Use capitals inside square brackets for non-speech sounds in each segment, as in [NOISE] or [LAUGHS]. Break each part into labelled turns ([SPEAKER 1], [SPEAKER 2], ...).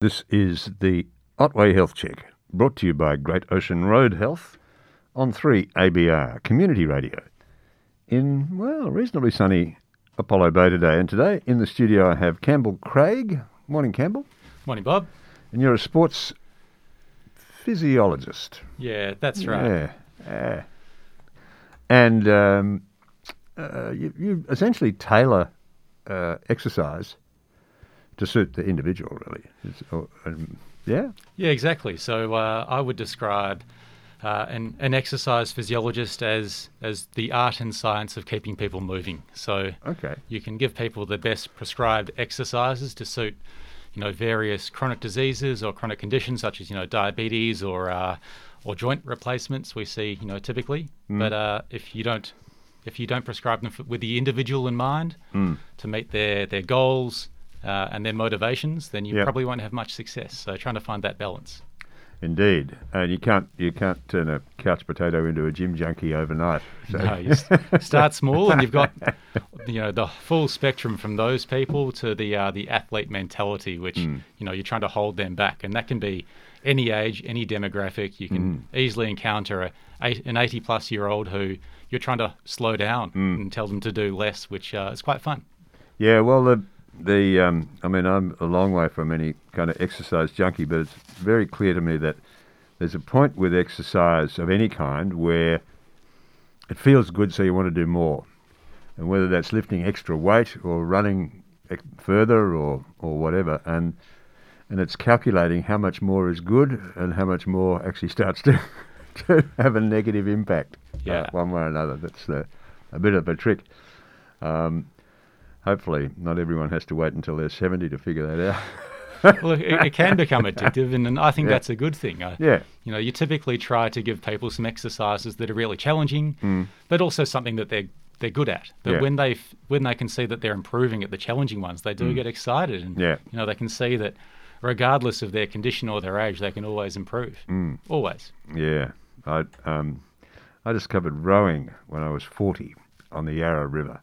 [SPEAKER 1] This is the Otway Health Check, brought to you by Great Ocean Road Health on 3ABR Community Radio in, well, reasonably sunny Apollo Bay today. And today in the studio I have Campbell Craig. Morning, Campbell.
[SPEAKER 2] Morning, Bob.
[SPEAKER 1] And you're a sports physiologist.
[SPEAKER 2] Yeah, that's right.
[SPEAKER 1] Yeah. yeah. And um, uh, you, you essentially tailor uh, exercise to suit the individual, really. Um, yeah.
[SPEAKER 2] Yeah, exactly. So uh, I would describe uh, an, an exercise physiologist as as the art and science of keeping people moving. So
[SPEAKER 1] okay.
[SPEAKER 2] you can give people the best prescribed exercises to suit, you know, various chronic diseases or chronic conditions such as you know diabetes or uh, or joint replacements we see you know typically. Mm. But uh, if you don't if you don't prescribe them for, with the individual in mind
[SPEAKER 1] mm.
[SPEAKER 2] to meet their their goals uh, and their motivations, then you
[SPEAKER 1] Yep.
[SPEAKER 2] probably won't have much success. So trying to find that balance.
[SPEAKER 1] Indeed, and you can't you can't turn a couch potato into a gym junkie overnight. So.
[SPEAKER 2] No, you [LAUGHS] start small, and you've got you know the full spectrum from those people to the uh, the athlete mentality, which
[SPEAKER 1] Hmm.
[SPEAKER 2] you know you're trying to hold them back, and that can be any age, any demographic. You can
[SPEAKER 1] Hmm.
[SPEAKER 2] easily encounter a, an 80 plus year old who you're trying to slow down
[SPEAKER 1] Hmm.
[SPEAKER 2] and tell them to do less, which uh, is quite fun.
[SPEAKER 1] Yeah, well, the the um, I mean, I'm a long way from any kind of exercise junkie, but it's very clear to me that there's a point with exercise of any kind where it feels good, so you want to do more, and whether that's lifting extra weight or running further or or whatever, and and it's calculating how much more is good and how much more actually starts to [LAUGHS] to have a negative impact, uh,
[SPEAKER 2] Yeah.
[SPEAKER 1] one way or another. That's the, a bit of a trick. Um, hopefully, not everyone has to wait until they're 70 to figure that out. [LAUGHS]
[SPEAKER 2] well, it, it can become [LAUGHS] addictive, and, and I think
[SPEAKER 1] Yeah.
[SPEAKER 2] that's a good thing. Uh,
[SPEAKER 1] yeah,
[SPEAKER 2] You know, you typically try to give people some exercises that are really challenging, but also something that they're they're good at. But
[SPEAKER 1] Mm. Yeah.
[SPEAKER 2] when they when they can see that they're improving at the challenging ones, they do get excited, and
[SPEAKER 1] Mm. Yeah.
[SPEAKER 2] you know they can see that regardless of their condition or their age, they can always improve.
[SPEAKER 1] Mm.
[SPEAKER 2] Always.
[SPEAKER 1] yeah. I um, I discovered rowing when I was 40 on the Yarra River,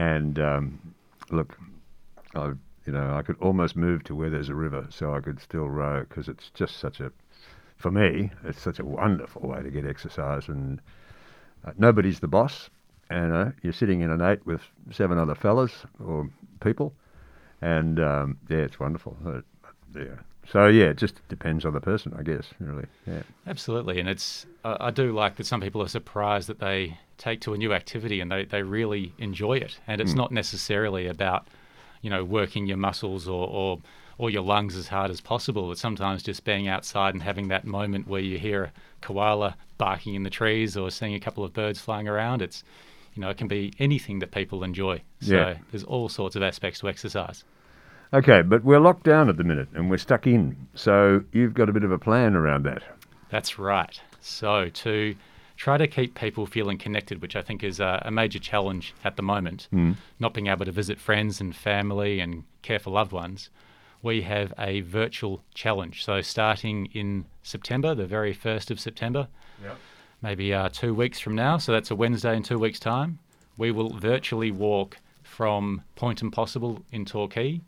[SPEAKER 1] and um, look, I you know I could almost move to where there's a river, so I could still row because it's just such a for me it's such a wonderful way to get exercise, and uh, nobody's the boss, and uh, you're sitting in an eight with seven other fellas or people, and um, yeah, it's wonderful. Yeah. So yeah, it just depends on the person, I guess. Really. Yeah.
[SPEAKER 2] Absolutely, and it's I I do like that some people are surprised that they take to a new activity and they, they really enjoy it, and it's hmm. not necessarily about you know working your muscles or, or or your lungs as hard as possible. It's sometimes just being outside and having that moment where you hear a koala barking in the trees or seeing a couple of birds flying around. It's you know it can be anything that people enjoy. So
[SPEAKER 1] Yeah.
[SPEAKER 2] there's all sorts of aspects to exercise.
[SPEAKER 1] Okay, but we're locked down at the minute and we're stuck in. So you've got a bit of a plan around that.
[SPEAKER 2] That's right. So to try to keep people feeling connected, which I think is a, a major challenge at the moment, not being able to visit friends and family and care for loved ones, we have a virtual challenge. So starting in September, the very first of September, maybe uh, two weeks from now, so that's a Wednesday in two weeks' time, we will virtually walk from Point Impossible in Torquay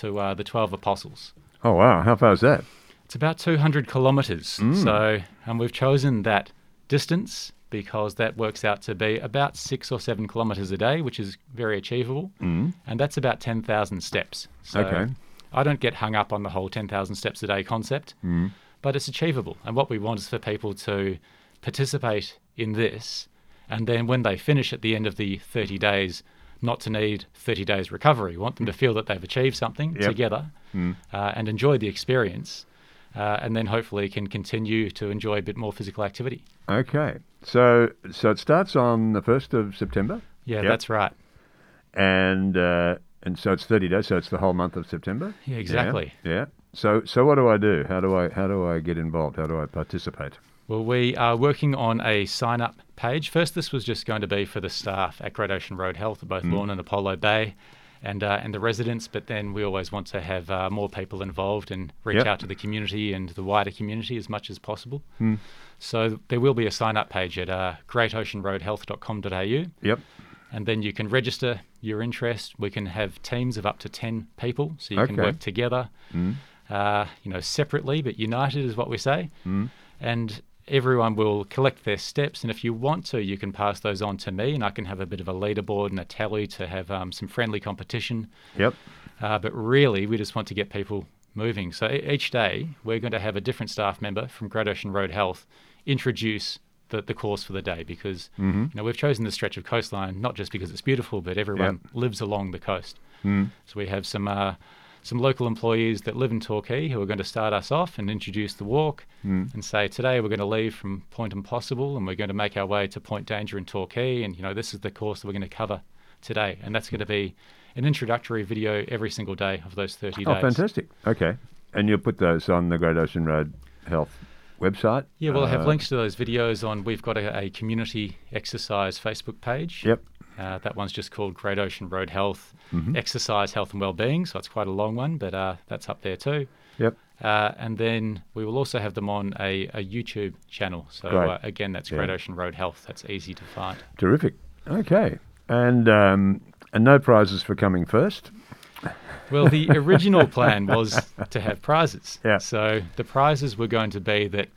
[SPEAKER 2] to uh, the 12 Apostles.
[SPEAKER 1] Oh wow, how far is that?
[SPEAKER 2] It's about 200 kilometres. So, and we've chosen that distance because that works out to be about six or seven kilometres a day, which is very achievable. Mm. And that's about 10,000 steps. So
[SPEAKER 1] Okay.
[SPEAKER 2] I don't get hung up on the whole 10,000 steps a day concept, but it's achievable. And what we want is for people to participate in this. And then when they finish at the end of the 30 days, not to need 30 days recovery. We want them to feel that they've achieved something
[SPEAKER 1] Yep.
[SPEAKER 2] together uh, and enjoy the experience. Uh, and then hopefully can continue to enjoy a bit more physical activity.
[SPEAKER 1] Okay. So so it starts on the first of September?
[SPEAKER 2] Yeah,
[SPEAKER 1] Yep.
[SPEAKER 2] that's right.
[SPEAKER 1] And uh, and so it's thirty days, so it's the whole month of September?
[SPEAKER 2] Yeah, exactly.
[SPEAKER 1] Yeah. So so what do I do? How do I how do I get involved? How do I participate?
[SPEAKER 2] Well, we are working on a sign up page. First, this was just going to be for the staff at Great Ocean Road Health both Lorne and Apollo Bay and, uh, and the residents, but then we always want to have uh, more people involved and reach
[SPEAKER 1] Yep.
[SPEAKER 2] out to the community and the wider community as much as possible. So there will be a sign up page at uh, greatoceanroadhealth.com.au.
[SPEAKER 1] Yep.
[SPEAKER 2] and then you can register your interest. We can have teams of up to 10 people, so you can work together. uh, you know, separately but united is what we say.
[SPEAKER 1] Mm.
[SPEAKER 2] And everyone will collect their steps. And if you want to, you can pass those on to me, and I can have a bit of a leaderboard and a tally to have um, some friendly competition.
[SPEAKER 1] Yep.
[SPEAKER 2] Uh, but really, we just want to get people moving. So each day, we're going to have a different staff member from Great Ocean Road Health introduce the, the course for the day because
[SPEAKER 1] Mm-hmm.
[SPEAKER 2] you know we've chosen this stretch of coastline not just because it's beautiful, but everyone lives along the coast.
[SPEAKER 1] Mm.
[SPEAKER 2] So we have some uh, some local employees that live in Torquay who are going to start us off and introduce the walk
[SPEAKER 1] Mm.
[SPEAKER 2] and say today we're going to leave from Point Impossible and we're going to make our way to Point Danger in Torquay and you know this is the course that we're going to cover today and that's going to be an introductory video every single day of those 30
[SPEAKER 1] Oh,
[SPEAKER 2] days.
[SPEAKER 1] Oh, fantastic. Okay. And you'll put those on the Great Ocean Road Health website?
[SPEAKER 2] Yeah, we'll have
[SPEAKER 1] Uh,
[SPEAKER 2] links to those videos on. We've got a, a community exercise Facebook page.
[SPEAKER 1] Yep.
[SPEAKER 2] Uh, that one's just called Great Ocean Road Health
[SPEAKER 1] Mhm.
[SPEAKER 2] Exercise, Health and Wellbeing. So it's quite a long one, but uh, that's up there too.
[SPEAKER 1] Yep.
[SPEAKER 2] Uh, and then we will also have them on a, a YouTube channel. So uh, again, that's Great
[SPEAKER 1] Yeah.
[SPEAKER 2] Ocean Road Health. That's easy to find.
[SPEAKER 1] Terrific. Okay. And um, and no prizes for coming first.
[SPEAKER 2] Well, the original plan was [LAUGHS] to have prizes.
[SPEAKER 1] Yeah.
[SPEAKER 2] So the prizes were going to be that,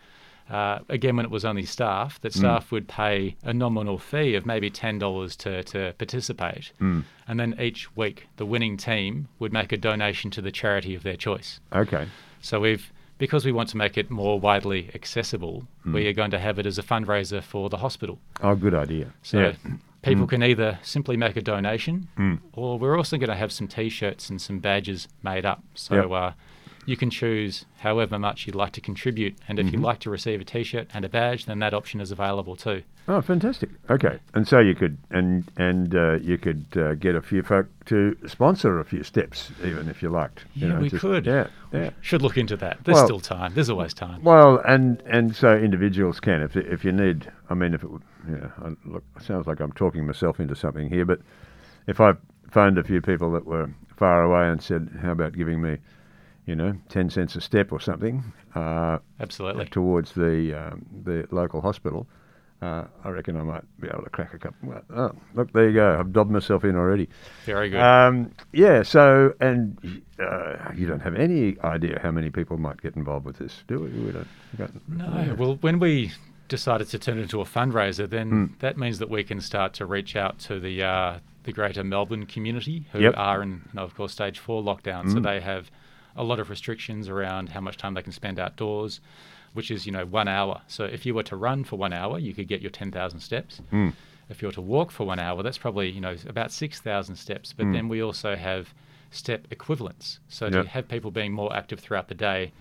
[SPEAKER 2] uh, again, when it was only staff,
[SPEAKER 1] Mm.
[SPEAKER 2] that staff would pay a nominal fee of maybe $10 to, to participate.
[SPEAKER 1] Mm.
[SPEAKER 2] And then each week, the winning team would make a donation to the charity of their choice.
[SPEAKER 1] Okay.
[SPEAKER 2] So we've, because we want to make it more widely accessible,
[SPEAKER 1] Mm.
[SPEAKER 2] we are going to have it as a fundraiser for the hospital.
[SPEAKER 1] Oh, good idea.
[SPEAKER 2] So
[SPEAKER 1] yeah.
[SPEAKER 2] people can either simply make a donation,
[SPEAKER 1] Mm.
[SPEAKER 2] or we're also going to have some T-shirts and some badges made up. So
[SPEAKER 1] Yep.
[SPEAKER 2] uh, you can choose however much you'd like to contribute, and if
[SPEAKER 1] Mm-hmm.
[SPEAKER 2] you'd like to receive a T-shirt and a badge, then that option is available too.
[SPEAKER 1] Oh, fantastic. Okay. And so you could and and uh, you could uh, get a few folk to sponsor a few steps, even if you liked. you
[SPEAKER 2] Yeah,
[SPEAKER 1] know,
[SPEAKER 2] we
[SPEAKER 1] just-
[SPEAKER 2] could.
[SPEAKER 1] Yeah. Yeah.
[SPEAKER 2] Should look into that. There's
[SPEAKER 1] Well-
[SPEAKER 2] still time. There's always time.
[SPEAKER 1] Well, and and so individuals can, if if you need. I mean, if it know, I, look, it sounds like I'm talking myself into something here, but if I phoned a few people that were far away and said, "How about giving me, you know, ten cents a step or something uh,
[SPEAKER 2] Absolutely.
[SPEAKER 1] towards the um, the local hospital?" Uh, I reckon I might be able to crack a couple. Oh, look, there you go. I've dobbed myself in already.
[SPEAKER 2] Very good.
[SPEAKER 1] Um, yeah. So, and uh, you don't have any idea how many people might get involved with this, do we? We don't. we don't
[SPEAKER 2] No, well, when we decided to turn it into a fundraiser, then
[SPEAKER 1] Hmm.
[SPEAKER 2] that means that we can start to reach out to the uh, the greater Melbourne community who
[SPEAKER 1] Yep.
[SPEAKER 2] are in, you know, of course, stage four lockdown. So
[SPEAKER 1] Mm.
[SPEAKER 2] they have a lot of restrictions around how much time they can spend outdoors, which is you know one hour. So if you were to run for one hour, you could get your ten thousand steps.
[SPEAKER 1] Mm.
[SPEAKER 2] If you were to walk for one hour, that's probably you know about six thousand steps. But
[SPEAKER 1] Mm.
[SPEAKER 2] then we also have step equivalents. So
[SPEAKER 1] Yep.
[SPEAKER 2] to have people being more active throughout the day,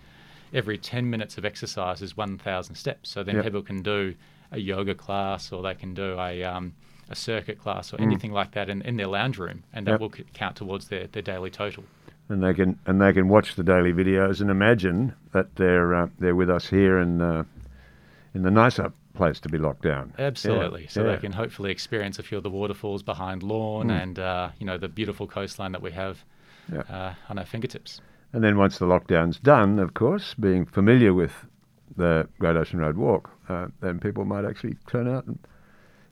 [SPEAKER 2] every 10 minutes of exercise is 1,000 steps. So then
[SPEAKER 1] Yep.
[SPEAKER 2] people can do a yoga class or they can do a, um, a circuit class or
[SPEAKER 1] Mm.
[SPEAKER 2] anything like that in, in their lounge room, and that
[SPEAKER 1] Yep.
[SPEAKER 2] will c- count towards their, their daily total.
[SPEAKER 1] And they can and they can watch the daily videos and imagine that they're uh, they're with us here in uh, in the nicer place to be locked down. Yeah,
[SPEAKER 2] Absolutely. So
[SPEAKER 1] yeah.
[SPEAKER 2] they can hopefully experience a few of the waterfalls behind Lorne
[SPEAKER 1] Mm.
[SPEAKER 2] and uh, you know the beautiful coastline that we have
[SPEAKER 1] Yeah.
[SPEAKER 2] uh, on our fingertips.
[SPEAKER 1] And then once the lockdown's done, of course, being familiar with the Great Ocean Road Walk, uh, then people might actually turn out and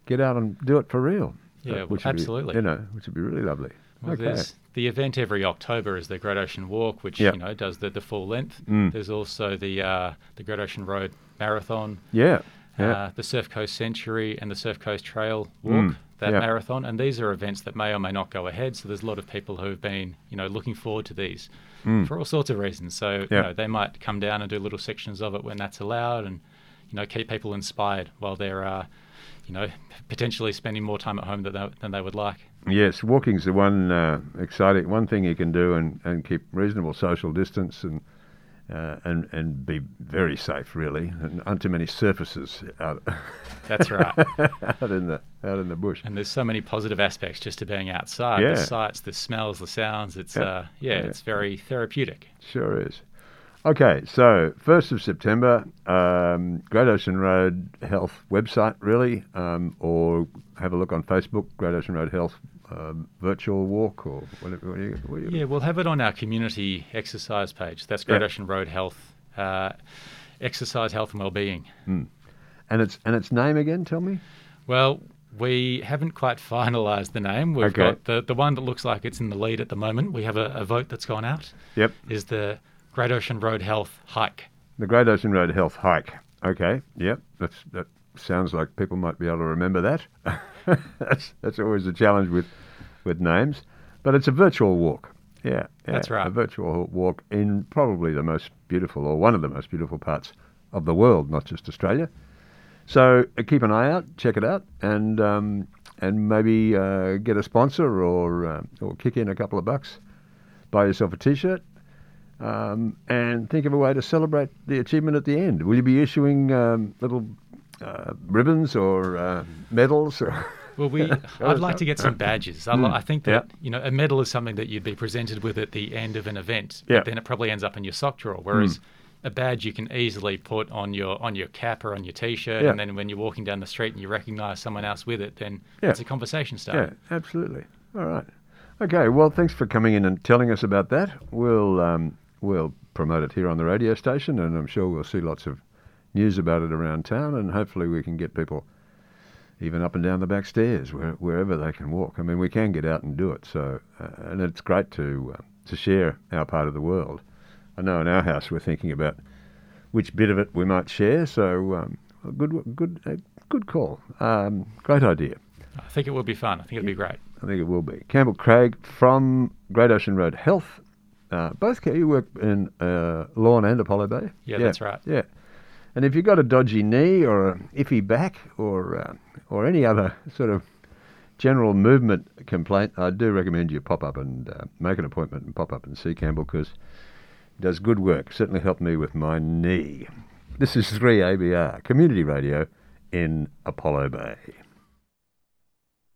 [SPEAKER 1] get out and do it for real.
[SPEAKER 2] Yeah,
[SPEAKER 1] Uh, which would be,
[SPEAKER 2] absolutely.
[SPEAKER 1] you know, which would be really lovely.
[SPEAKER 2] Well,
[SPEAKER 1] okay.
[SPEAKER 2] there's the event every October is the Great Ocean Walk, which
[SPEAKER 1] Yeah.
[SPEAKER 2] you know does the, the full length.
[SPEAKER 1] Mm.
[SPEAKER 2] There's also the uh, the Great Ocean Road Marathon,
[SPEAKER 1] Yeah. Yeah.
[SPEAKER 2] uh, the Surf Coast Century, and the Surf Coast Trail Walk.
[SPEAKER 1] Mm,
[SPEAKER 2] That marathon, and these are events that may or may not go ahead. So there's a lot of people who have been, you know, looking forward to these
[SPEAKER 1] Mm.
[SPEAKER 2] for all sorts of reasons. So you know, they might come down and do little sections of it when that's allowed, and you know, keep people inspired while they're, uh, you know, potentially spending more time at home than they, than they would like.
[SPEAKER 1] Yes, walking's the one uh, exciting one thing you can do and, and keep reasonable social distance and uh, and and be very safe really and on too many surfaces out [LAUGHS]
[SPEAKER 2] That's right.
[SPEAKER 1] out in the out in the bush.
[SPEAKER 2] And there's so many positive aspects just to being outside.
[SPEAKER 1] Yeah.
[SPEAKER 2] The sights, the smells, the sounds. It's
[SPEAKER 1] Yeah.
[SPEAKER 2] uh, yeah,
[SPEAKER 1] Yeah.
[SPEAKER 2] it's very therapeutic.
[SPEAKER 1] Sure is. Okay, so first of September, um, Great Ocean Road Health website really, um, or have a look on Facebook, Great Ocean Road Health um, virtual walk or whatever. What you, what you,
[SPEAKER 2] Yeah, we'll have it on our community exercise page. That's Great
[SPEAKER 1] Yeah.
[SPEAKER 2] Ocean Road Health, uh, exercise, health, and well-being.
[SPEAKER 1] Hmm. And its and its name again? Tell me.
[SPEAKER 2] Well, we haven't quite [LAUGHS] finalised the name. We've
[SPEAKER 1] Okay.
[SPEAKER 2] got the the one that looks like it's in the lead at the moment. We have a, a vote that's gone out.
[SPEAKER 1] Yep.
[SPEAKER 2] Is the Great Ocean Road Health hike.
[SPEAKER 1] The Great Ocean Road Health hike. Okay, yep, that's that sounds like people might be able to remember that. [LAUGHS] that's that's always a challenge with with names, but it's a virtual walk. Yeah, yeah,
[SPEAKER 2] That's right.
[SPEAKER 1] A virtual walk in probably the most beautiful or one of the most beautiful parts of the world, not just Australia. So uh, keep an eye out, check it out, and um, and maybe uh, get a sponsor or uh, or kick in a couple of bucks, buy yourself a T-shirt, um, and think of a way to celebrate the achievement at the end. Will you be issuing um, little uh, ribbons or uh, medals? Or
[SPEAKER 2] Well, we [LAUGHS] I'd like to get some badges. I, li- I think that
[SPEAKER 1] Yeah.
[SPEAKER 2] you know a medal is something that you'd be presented with at the end of an event.
[SPEAKER 1] Yeah.
[SPEAKER 2] But then it probably ends up in your sock drawer. Whereas a badge you can easily put on your on your cap or on your t-shirt,
[SPEAKER 1] Yeah.
[SPEAKER 2] and then when you're walking down the street and you recognise someone else with it, then it's a conversation starter.
[SPEAKER 1] yeah, absolutely. All right. Okay. Well, thanks for coming in and telling us about that. We'll um, we'll promote it here on the radio station, and I'm sure we'll see lots of news about it around town, and hopefully we can get people even up and down the back stairs where, wherever they can walk. I mean, we can get out and do it. So, uh, and it's great to uh, to share our part of the world. I know in our house we're thinking about which bit of it we might share. So, um, good good uh, good call. Um, great idea.
[SPEAKER 2] I think it will be fun. I think it'll be great.
[SPEAKER 1] I think it will be. Campbell Craig from Great Ocean Road Health. Uh, both you work in uh, Lorne and Apollo Bay.
[SPEAKER 2] Yeah, that's right.
[SPEAKER 1] Yeah, and if you've got a dodgy knee or an iffy back or uh, or any other sort of general movement complaint, I do recommend you pop up and uh, make an appointment and pop up and see Campbell because he does good work. Certainly helped me with my knee. This is 3ABR Community Radio in Apollo Bay.